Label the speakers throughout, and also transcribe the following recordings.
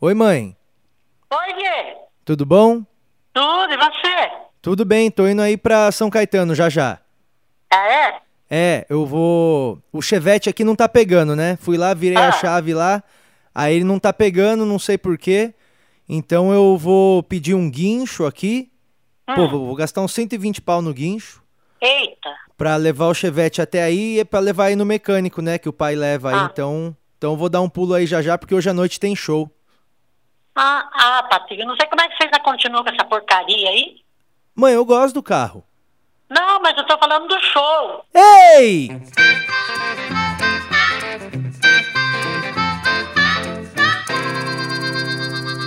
Speaker 1: Oi, mãe.
Speaker 2: Oi, Gui.
Speaker 1: Tudo bom?
Speaker 2: Tudo, e você?
Speaker 1: Tudo bem, tô indo aí pra São Caetano já já.
Speaker 2: Ah, é?
Speaker 1: É, eu vou. O Chevette aqui não tá pegando, né? Fui lá, virei a
Speaker 2: Ah.
Speaker 1: chave lá, aí ele não tá pegando, não sei porquê. Então eu vou pedir um guincho aqui. Pô,
Speaker 2: Hum.
Speaker 1: vou vou gastar uns 120 pau no guincho
Speaker 2: Eita.
Speaker 1: pra levar o Chevette até aí e é pra levar aí no mecânico, né? Que o pai leva aí.
Speaker 2: Ah.
Speaker 1: Então, então eu vou dar um pulo aí já já, porque hoje à noite tem show.
Speaker 2: Ah, ah, eu não sei como é que vocês ainda continuam com essa porcaria aí.
Speaker 1: Mãe, eu gosto do carro.
Speaker 2: Não, mas eu tô falando do show.
Speaker 1: Ei!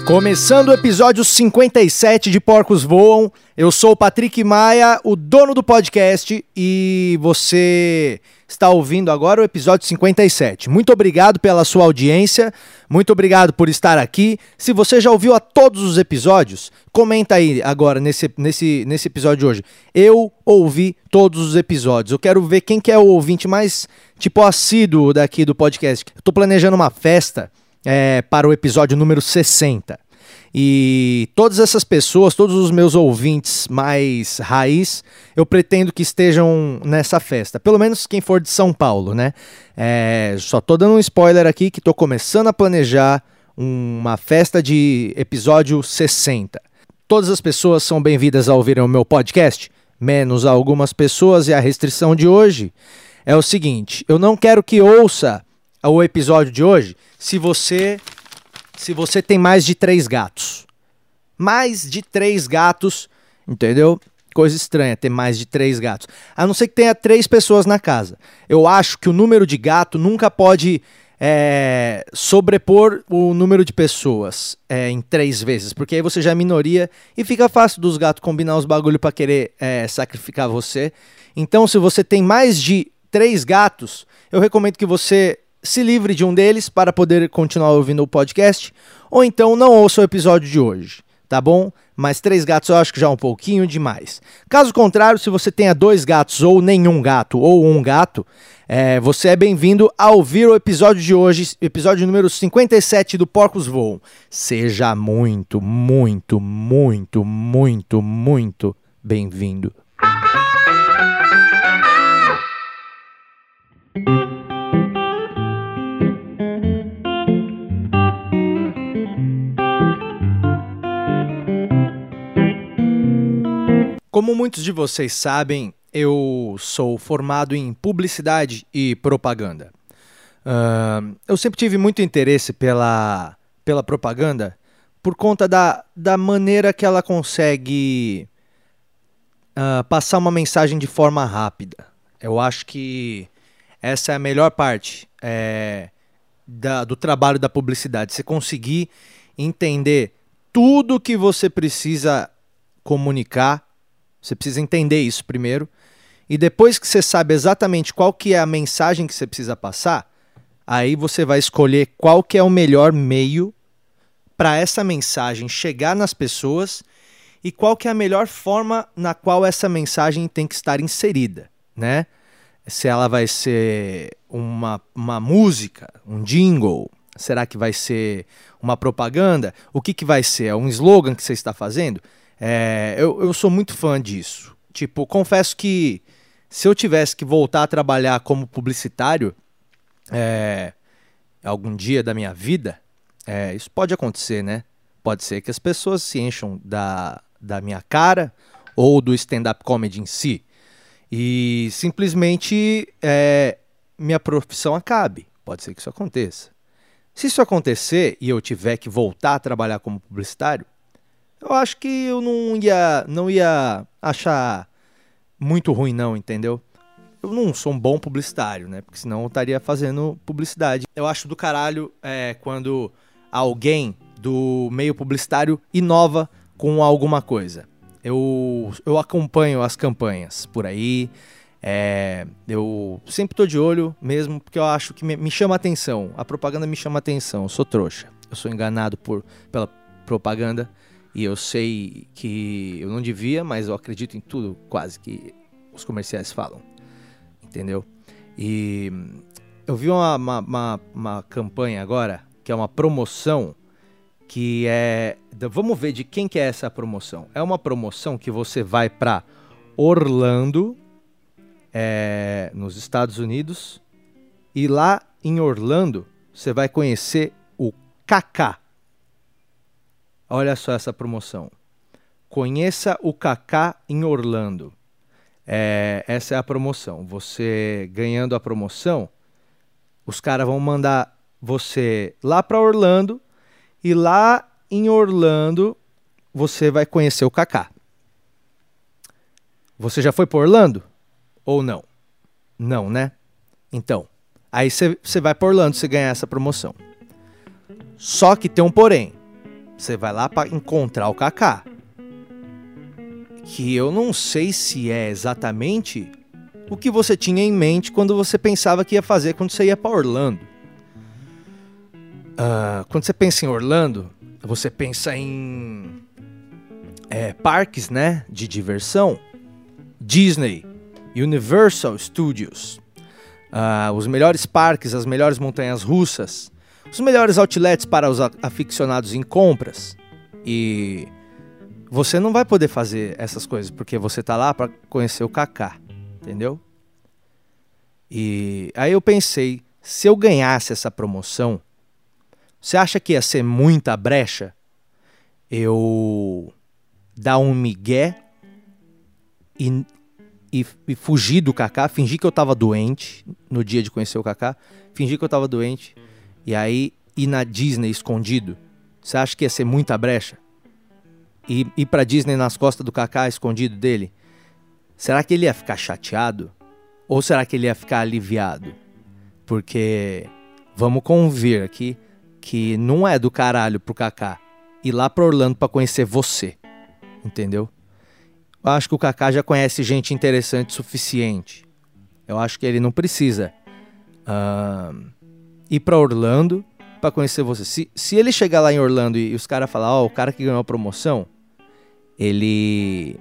Speaker 1: Começando o episódio 57 de Porcos Voam, eu sou o Patrick Maia, o dono do podcast, e você está ouvindo agora o episódio 57. Muito obrigado pela sua audiência, muito obrigado por estar aqui. Se você já ouviu a todos os episódios, comenta aí agora nesse, nesse, nesse episódio de hoje. Eu ouvi todos os episódios. Eu quero ver quem que é o ouvinte mais, tipo, assíduo daqui do podcast. Eu tô planejando uma festa é, para o episódio número 60. E todas essas pessoas, todos os meus ouvintes mais raiz, eu pretendo que estejam nessa festa. Pelo menos quem for de São Paulo, né? É, só tô dando um spoiler aqui que tô começando a planejar uma festa de episódio 60. Todas as pessoas são bem-vindas a ouvirem o meu podcast, menos algumas pessoas, e a restrição de hoje é o seguinte: eu não quero que ouça o episódio de hoje se você se você tem mais de três gatos. Mais de três gatos, entendeu? Coisa estranha ter mais de três gatos. A não ser que tenha três pessoas na casa. Eu acho que o número de gato nunca pode é, sobrepor o número de pessoas é, em três vezes, porque aí você já é minoria e fica fácil dos gatos combinar os bagulho para querer é, sacrificar você. Então, se você tem mais de três gatos, eu recomendo que você se livre de um deles para poder continuar ouvindo o podcast, ou então não ouça o episódio de hoje, tá bom? Mas três gatos eu acho que já é um pouquinho demais. Caso contrário, se você tenha dois gatos ou nenhum gato ou um gato, é, você é bem-vindo a ouvir o episódio de hoje, episódio número 57 do Porcos Voam. Seja muito, muito, muito, muito, muito bem-vindo. Como muitos de vocês sabem, eu sou formado em publicidade e propaganda. Ahn, eu sempre tive muito interesse pela, pela propaganda por conta da, da maneira que ela consegue ah, passar uma mensagem de forma rápida. Eu acho que essa é a melhor parte é, da- do trabalho da publicidade. Você conseguir entender tudo que você precisa comunicar você precisa entender isso primeiro. E depois que você sabe exatamente qual que é a mensagem que você precisa passar, aí você vai escolher qual que é o melhor meio para essa mensagem chegar nas pessoas e qual que é a melhor forma na qual essa mensagem tem que estar inserida, né? Se ela vai ser uma, uma música, um jingle, será que vai ser uma propaganda? O que, que vai ser? É um slogan que você está fazendo? É, eu, eu sou muito fã disso. Tipo, confesso que se eu tivesse que voltar a trabalhar como publicitário é, algum dia da minha vida, é, isso pode acontecer, né? Pode ser que as pessoas se encham da, da minha cara ou do stand-up comedy em si. E simplesmente é, minha profissão acabe. Pode ser que isso aconteça. Se isso acontecer e eu tiver que voltar a trabalhar como publicitário, eu acho que eu não ia, não ia achar muito ruim, não, entendeu? Eu não sou um bom publicitário, né? Porque senão eu estaria fazendo publicidade. Eu acho do caralho é, quando alguém do meio publicitário inova com alguma coisa. Eu, eu acompanho as campanhas por aí. é, eu sempre tô de olho mesmo, porque eu acho que me, me chama atenção. A propaganda me chama atenção. Eu sou trouxa. Eu sou enganado por, pela propaganda. E eu sei que eu não devia, mas eu acredito em tudo quase que os comerciais falam. Entendeu? E eu vi uma, uma, uma, uma campanha agora, que é uma promoção, que é, vamos ver de quem que é essa promoção. É uma promoção que você vai para Orlando, é, nos Estados Unidos, e lá em Orlando você vai conhecer o Kaká. Olha só essa promoção. Conheça o Kaká em Orlando. É, essa é a promoção. Você ganhando a promoção, os caras vão mandar você lá para Orlando e lá em Orlando você vai conhecer o Kaká. Você já foi para Orlando ou não? Não, né? Então, aí você vai para Orlando se ganhar essa promoção. Só que tem um porém. Você vai lá para encontrar o Kaká. Que eu não sei se é exatamente o que você tinha em mente quando você pensava que ia fazer quando você ia para Orlando. Uh, quando você pensa em Orlando, você pensa em é, parques, né, de diversão, Disney, Universal Studios, uh, os melhores parques, as melhores montanhas russas, os melhores outlets para os aficionados em compras. E você não vai poder fazer essas coisas porque você tá lá para conhecer o Kaká, entendeu? E aí eu pensei, se eu ganhasse essa promoção, você acha que ia ser muita brecha eu dar um migué e, e, e fugir do Kaká, fingir que eu tava doente no dia de conhecer o Kaká, fingir que eu tava doente e aí ir na Disney escondido, você acha que ia ser muita brecha? E ir pra Disney nas costas do Kaká escondido dele? Será que ele ia ficar chateado? Ou será que ele ia ficar aliviado? Porque vamos convir aqui que não é do caralho pro Kaká ir lá pra Orlando pra conhecer você. Entendeu? Eu acho que o Kaká já conhece gente interessante o suficiente. Eu acho que ele não precisa. Uh, ir para Orlando para conhecer você. Se, se ele chegar lá em Orlando e, e os caras falar, ó, oh, o cara que ganhou a promoção, ele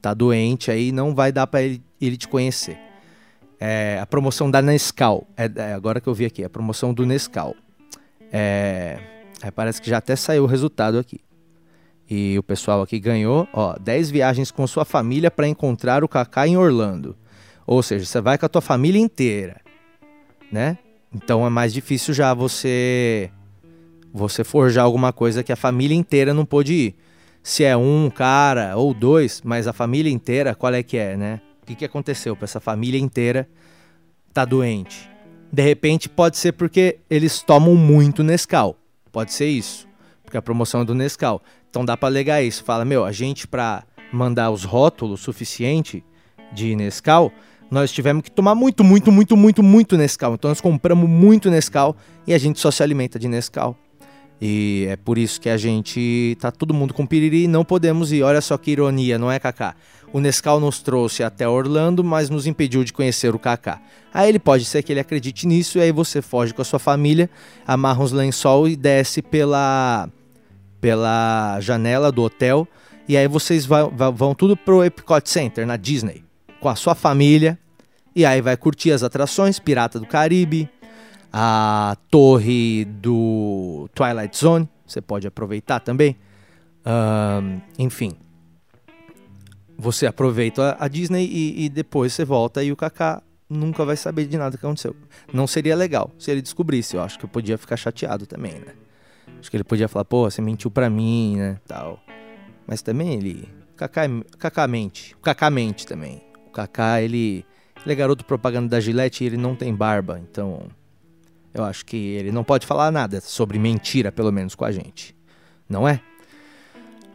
Speaker 1: tá doente aí, não vai dar para ele, ele te conhecer. É, a promoção da Nescau, é, é, agora que eu vi aqui, a promoção do Nescau. É, parece que já até saiu o resultado aqui. E o pessoal aqui ganhou, ó, 10 viagens com sua família para encontrar o Kaká em Orlando. Ou seja, você vai com a tua família inteira, né? Então é mais difícil já você você forjar alguma coisa que a família inteira não pôde ir. Se é um cara ou dois, mas a família inteira, qual é que é, né? O que, que aconteceu para essa família inteira tá doente? De repente pode ser porque eles tomam muito Nescau. Pode ser isso. Porque a promoção é do Nescau. Então dá para alegar isso. Fala, meu, a gente para mandar os rótulos suficiente de Nescau, nós tivemos que tomar muito, muito, muito, muito, muito Nescau. Então nós compramos muito Nescau e a gente só se alimenta de Nescau. E é por isso que a gente tá todo mundo com piriri e não podemos ir. Olha só que ironia, não é, Kaká? O Nescau nos trouxe até Orlando, mas nos impediu de conhecer o Kaká. Aí ele pode ser que ele acredite nisso e aí você foge com a sua família, amarra uns lençol e desce pela pela janela do hotel e aí vocês vão, vão tudo pro Epcot Center na Disney com a sua família. E aí vai curtir as atrações Pirata do Caribe, a torre do Twilight Zone, você pode aproveitar também. Um, enfim, você aproveita a Disney e, e, depois você volta e o Kaká nunca vai saber de nada que aconteceu. Não seria legal se ele descobrisse. Eu acho que eu podia ficar chateado também, né? Acho que ele podia falar, pô, você mentiu pra mim, né? Tal. Mas também ele. Kaká, Kaká mente. O Kaká mente também. O Kaká, ele, ele é garoto propaganda da Gillette e ele não tem barba, então eu acho que ele não pode falar nada sobre mentira, pelo menos com a gente. Não é?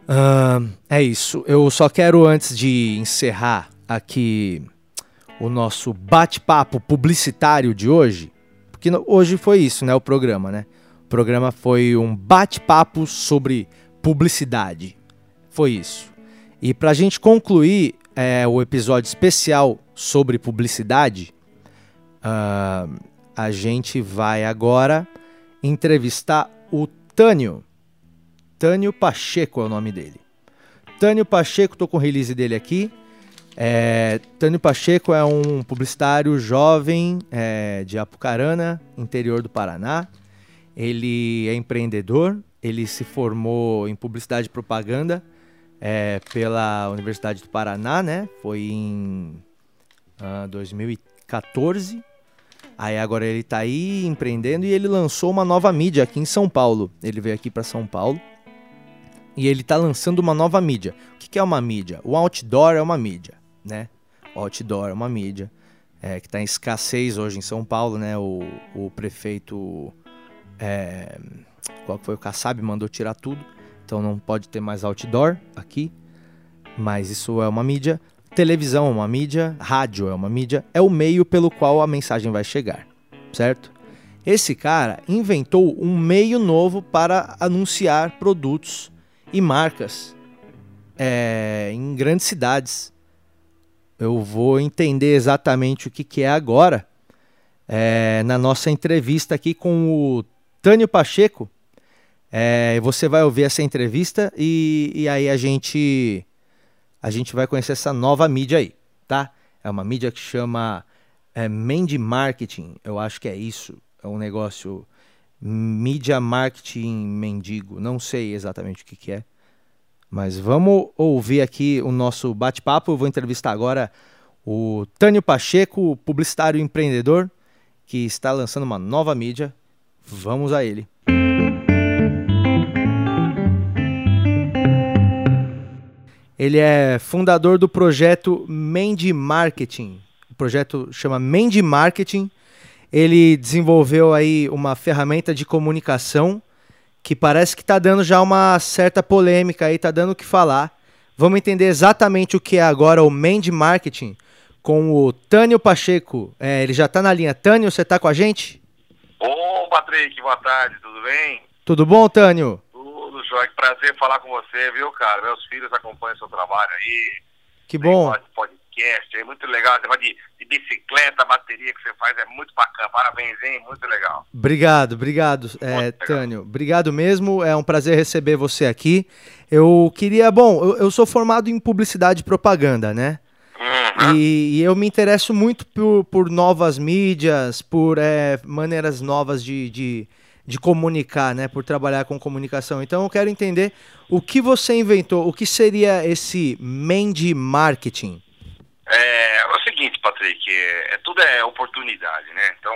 Speaker 1: Uh, é isso. Eu só quero, antes de encerrar aqui o nosso bate-papo publicitário de hoje, porque hoje foi isso, né? O programa, né? O programa foi um bate-papo sobre publicidade. Foi isso. E para a gente concluir é, o episódio especial sobre publicidade, uh, a gente vai agora entrevistar o Tânio. Tânio Pacheco é o nome dele. Tânio Pacheco, tô com o release dele aqui. É, Tânio Pacheco é um publicitário jovem é, de Apucarana, interior do Paraná. Ele é empreendedor, ele se formou em publicidade e propaganda é, pela Universidade do Paraná, né? Foi em uh, 2014. Aí agora ele está aí empreendendo e ele lançou uma nova mídia aqui em São Paulo. Ele veio aqui para São Paulo e ele está lançando uma nova mídia. O que, que, é uma mídia? O outdoor é uma mídia, né? O outdoor é uma mídia é, que está em escassez hoje em São Paulo, né? O, o prefeito, é, qual foi o Kassab, mandou tirar tudo, então não pode ter mais outdoor aqui. Mas isso é uma mídia. Televisão é uma mídia, rádio é uma mídia, é o meio pelo qual a mensagem vai chegar, certo? Esse cara inventou um meio novo para anunciar produtos e marcas é, em grandes cidades. Eu vou entender exatamente o que, que é agora é, na nossa entrevista aqui com o Tânio Pacheco. É, você vai ouvir essa entrevista e, e aí a gente a gente vai conhecer essa nova mídia aí, tá? É uma mídia que chama é, Marketing, eu acho que é isso. É um negócio mídia marketing mendigo, não sei exatamente o que, que é. Mas vamos ouvir aqui o nosso bate-papo. Eu vou entrevistar agora o Tânio Pacheco, publicitário empreendedor, que está lançando uma nova mídia. Vamos a ele. Ele é fundador do projeto Mendy Marketing. O projeto chama Mendy Marketing. Ele desenvolveu aí uma ferramenta de comunicação que parece que está dando já uma certa polêmica aí, está dando o que falar. Vamos entender exatamente o que é agora o Mendy Marketing com o Tânio Pacheco. É, ele já está na linha. Tânio, você está com a gente?
Speaker 3: Ô, Patrick, boa tarde, tudo bem?
Speaker 1: Tudo bom, Tânio?
Speaker 3: Joia, que prazer falar com você, viu, cara? Meus filhos acompanham seu trabalho aí.
Speaker 1: Que bom.
Speaker 3: Podcast, é muito legal. Esse de, de bicicleta, bateria que você faz é muito bacana. Parabéns, hein? Muito legal.
Speaker 1: Obrigado, obrigado, é, Tânio. Obrigado mesmo. É um prazer receber você aqui. Eu queria, bom, eu, eu sou formado em publicidade e propaganda, né? Uhum. E, e, eu me interesso muito por, por novas mídias, por é, maneiras novas de, de de comunicar, né? Por trabalhar com comunicação. Então eu quero entender o que você inventou, o que seria esse Mendy Marketing?
Speaker 3: É, é o seguinte, Patrick, é, é, tudo é oportunidade, né? Então,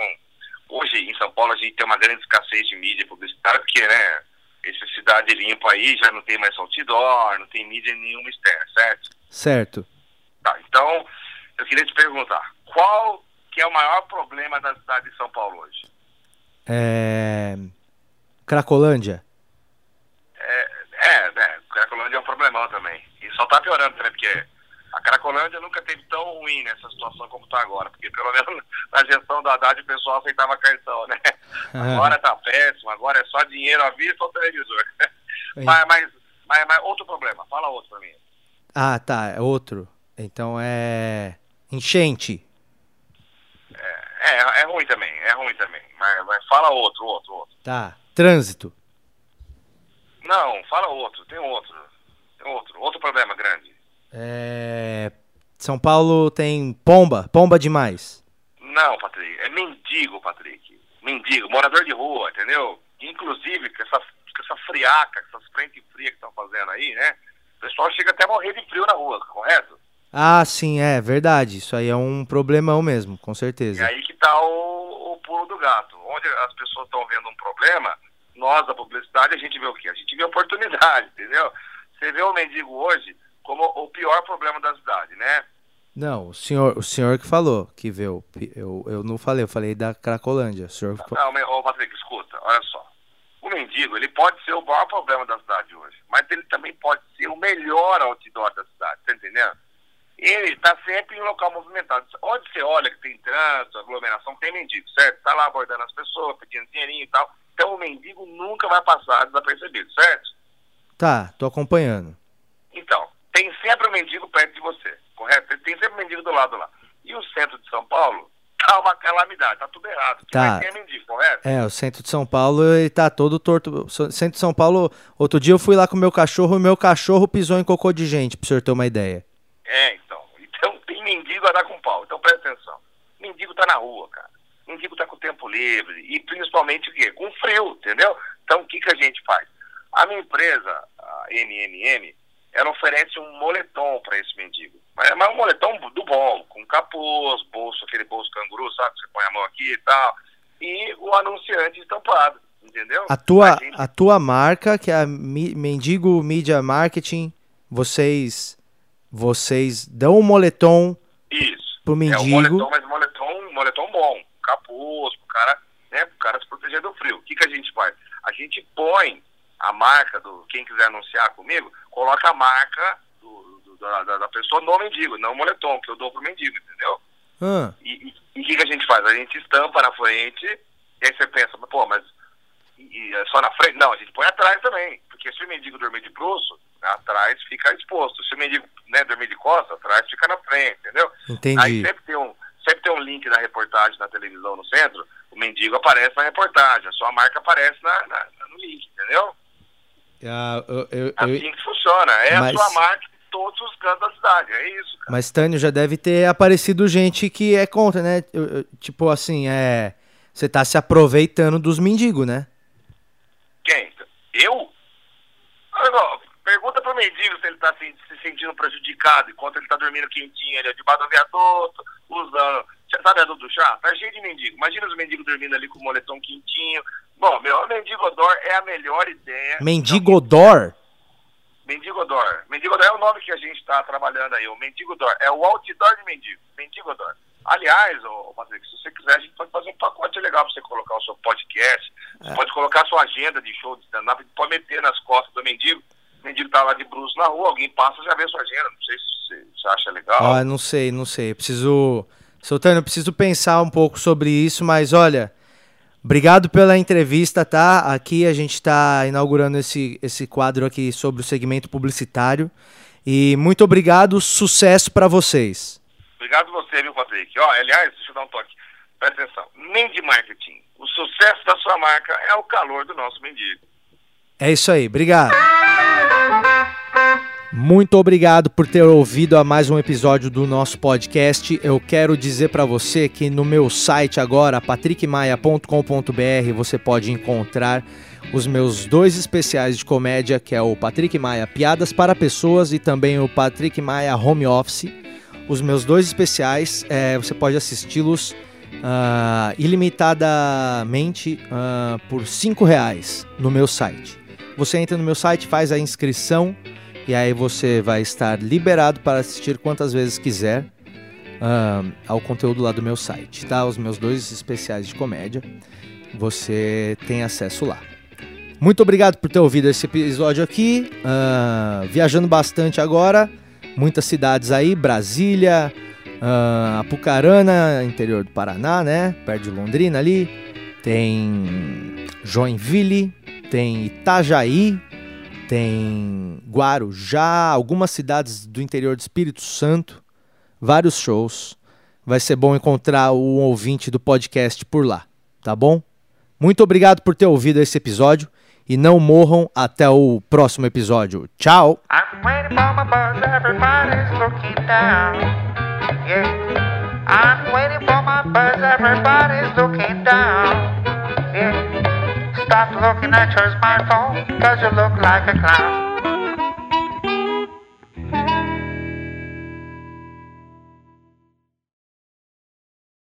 Speaker 3: hoje em São Paulo a gente tem uma grande escassez de mídia publicitária, porque, né, essa cidade limpa aí já não tem mais outdoor, não tem mídia nenhuma externa, certo?
Speaker 1: Certo.
Speaker 3: Tá, então, eu queria te perguntar, qual que é o maior problema da cidade de São Paulo hoje?
Speaker 1: É... Cracolândia.
Speaker 3: É, é, é, Cracolândia é um problemão também. E só tá piorando também, porque a Cracolândia nunca teve tão ruim nessa situação como está agora, porque pelo menos na gestão da Haddad o pessoal aceitava cartão, né? Agora tá péssimo, agora é só dinheiro à vista ou televisor. mas, mas, mas, mas, outro problema, fala outro pra mim.
Speaker 1: Ah, tá, é outro. Então é. Enchente.
Speaker 3: É, é, é ruim também, é ruim também. Mas, mas fala outro, outro, outro.
Speaker 1: Tá. Trânsito.
Speaker 3: Não, fala outro, tem outro. Tem outro. Outro problema grande.
Speaker 1: É. São Paulo tem pomba, pomba demais.
Speaker 3: Não, Patrick, é mendigo, Patrick. Mendigo, morador de rua, entendeu? Inclusive, com essa, com essa friaca, com essas frentes frias que estão fazendo aí, né? O pessoal chega até a morrer de frio na rua, correto?
Speaker 1: Ah, sim, é verdade. Isso aí é um problemão mesmo, com certeza.
Speaker 3: E aí que tá o, o pulo do gato. Onde as pessoas estão vendo um problema, nós da publicidade, a gente vê o quê? A gente vê oportunidade, entendeu? Você vê o mendigo hoje como o pior problema da cidade, né?
Speaker 1: Não, o senhor, o senhor que falou que vê o, eu, eu não falei, eu falei da Cracolândia. O senhor...
Speaker 3: Não, ô Patrick, escuta, olha só. O mendigo, ele pode ser o maior problema da cidade hoje, mas ele também pode ser o melhor outdoor da cidade, tá entendendo? Ele está sempre em local movimentado. Onde você olha que tem trânsito, aglomeração, tem mendigo, certo? Está lá abordando as pessoas, pedindo dinheirinho e tal. Então o mendigo nunca vai passar desapercebido, certo?
Speaker 1: Tá, tô acompanhando.
Speaker 3: Então, tem sempre um mendigo perto de você, correto? Tem sempre um mendigo do lado lá. E o centro de São Paulo tá uma calamidade, tá tudo errado.
Speaker 1: Tá.
Speaker 3: Tem mendigo, correto?
Speaker 1: É, o centro de São Paulo ele tá todo torto. O centro de São Paulo, outro dia eu fui lá com o meu cachorro e o meu cachorro pisou em cocô de gente, pra o senhor ter uma ideia.
Speaker 3: É, mendigo a dar com pau. Então presta atenção. Mendigo tá na rua, cara. Mendigo tá com tempo livre. E principalmente o quê? Com frio, entendeu? Então o que, que a gente faz? A minha empresa, a NNN, ela oferece um moletom para esse mendigo. Mas, mas um moletom do bom, com capuz, bolso, aquele bolso canguru, sabe? Você põe a mão aqui e tal. E o anunciante estampado, entendeu?
Speaker 1: A tua,
Speaker 3: gente...
Speaker 1: a tua marca, que é a Mendigo Media Marketing, vocês vocês dão um moletom
Speaker 3: Isso.
Speaker 1: pro mendigo. É
Speaker 3: um moletom, mas moletom, moletom bom, capuz, pro cara, né, pro cara se proteger do frio. O que, que a gente faz? A gente põe a marca do quem quiser anunciar comigo, coloca a marca do, do, da, da, pessoa no mendigo, não o moletom, que eu dou pro mendigo, entendeu?
Speaker 1: Ah.
Speaker 3: E o que, que a gente faz? A gente estampa na frente, e aí você pensa, pô, mas e, e é só na frente? Não, a gente põe atrás também, porque se o mendigo dormir de bruxo, atrás fica exposto. Se o mendigo né, dormir de costas, atrás fica na frente, entendeu?
Speaker 1: Entendi.
Speaker 3: Aí sempre tem um, sempre tem um link na reportagem na televisão no centro, o mendigo aparece na reportagem, a sua marca aparece na, na no link, entendeu?
Speaker 1: Ah, eu, eu,
Speaker 3: assim eu... que funciona. É mas... a sua marca em todos os cantos da cidade. É isso, cara.
Speaker 1: Mas, Tânio, já deve ter aparecido gente que é contra, né? tipo assim, é. Você tá se aproveitando dos mendigos, né?
Speaker 3: Quem? Eu? Pergunta pro mendigo se ele tá se, se sentindo prejudicado enquanto ele tá dormindo quentinho ali, debaixo do viaduto, usando. Sabe a do chá? Tá cheio de mendigo. Imagina os mendigos dormindo ali com o moletom quentinho, Bom, meu Mendigodor é a melhor ideia.
Speaker 1: Mendigodor?
Speaker 3: Mendigodor. Mendigodor é o nome que a gente está trabalhando aí. O Mendigodor. É o outdoor de mendigo. Mendigodor. Aliás, ô, Patrick, se você quiser, a gente pode fazer um pacote legal para você colocar o seu podcast. Você é. pode colocar a sua agenda de show de stand-up, pode meter nas costas do mendigo. O mendigo tá lá de bruxo na rua, alguém passa já vê a sua agenda. Não sei se você acha legal.
Speaker 1: Ah, não sei, não sei. Preciso. Soltando, eu preciso pensar um pouco sobre isso, mas olha, Obrigado pela entrevista, tá? Aqui a gente está inaugurando esse, esse quadro aqui sobre o segmento publicitário. E muito obrigado, sucesso para vocês.
Speaker 3: Obrigado você, viu, Patrick? Ó, aliás, deixa eu dar um toque. Presta atenção. Mendy Marketing. O sucesso da sua marca é o calor do nosso mendigo.
Speaker 1: É isso aí, obrigado. Muito obrigado por ter ouvido a mais um episódio do nosso podcast. Eu quero dizer para você que no meu site agora, patrickmaia.com.br, você pode encontrar os meus dois especiais de comédia, que é o Patrick Maia Piadas para Pessoas e também o Patrick Maia Home Office. Os meus dois especiais, é, você pode assisti-los uh, ilimitadamente uh, por cinco reais no meu site. Você entra no meu site, faz a inscrição e aí você vai estar liberado para assistir quantas vezes quiser uh, ao conteúdo lá do meu site, tá? Os meus dois especiais de comédia, você tem acesso lá. Muito obrigado por ter ouvido esse episódio aqui. Uh, viajando bastante agora, muitas cidades aí, Brasília, uh, Apucarana, interior do Paraná, né? Perto de Londrina ali. Tem Joinville, tem Itajaí, tem Guarujá, algumas cidades do interior do Espírito Santo, vários shows. Vai ser bom encontrar o ouvinte do podcast por lá, tá bom? Muito obrigado por ter ouvido esse episódio e não morram até o próximo episódio. Tchau! Stop looking at your smartphone, cause you look like a clown.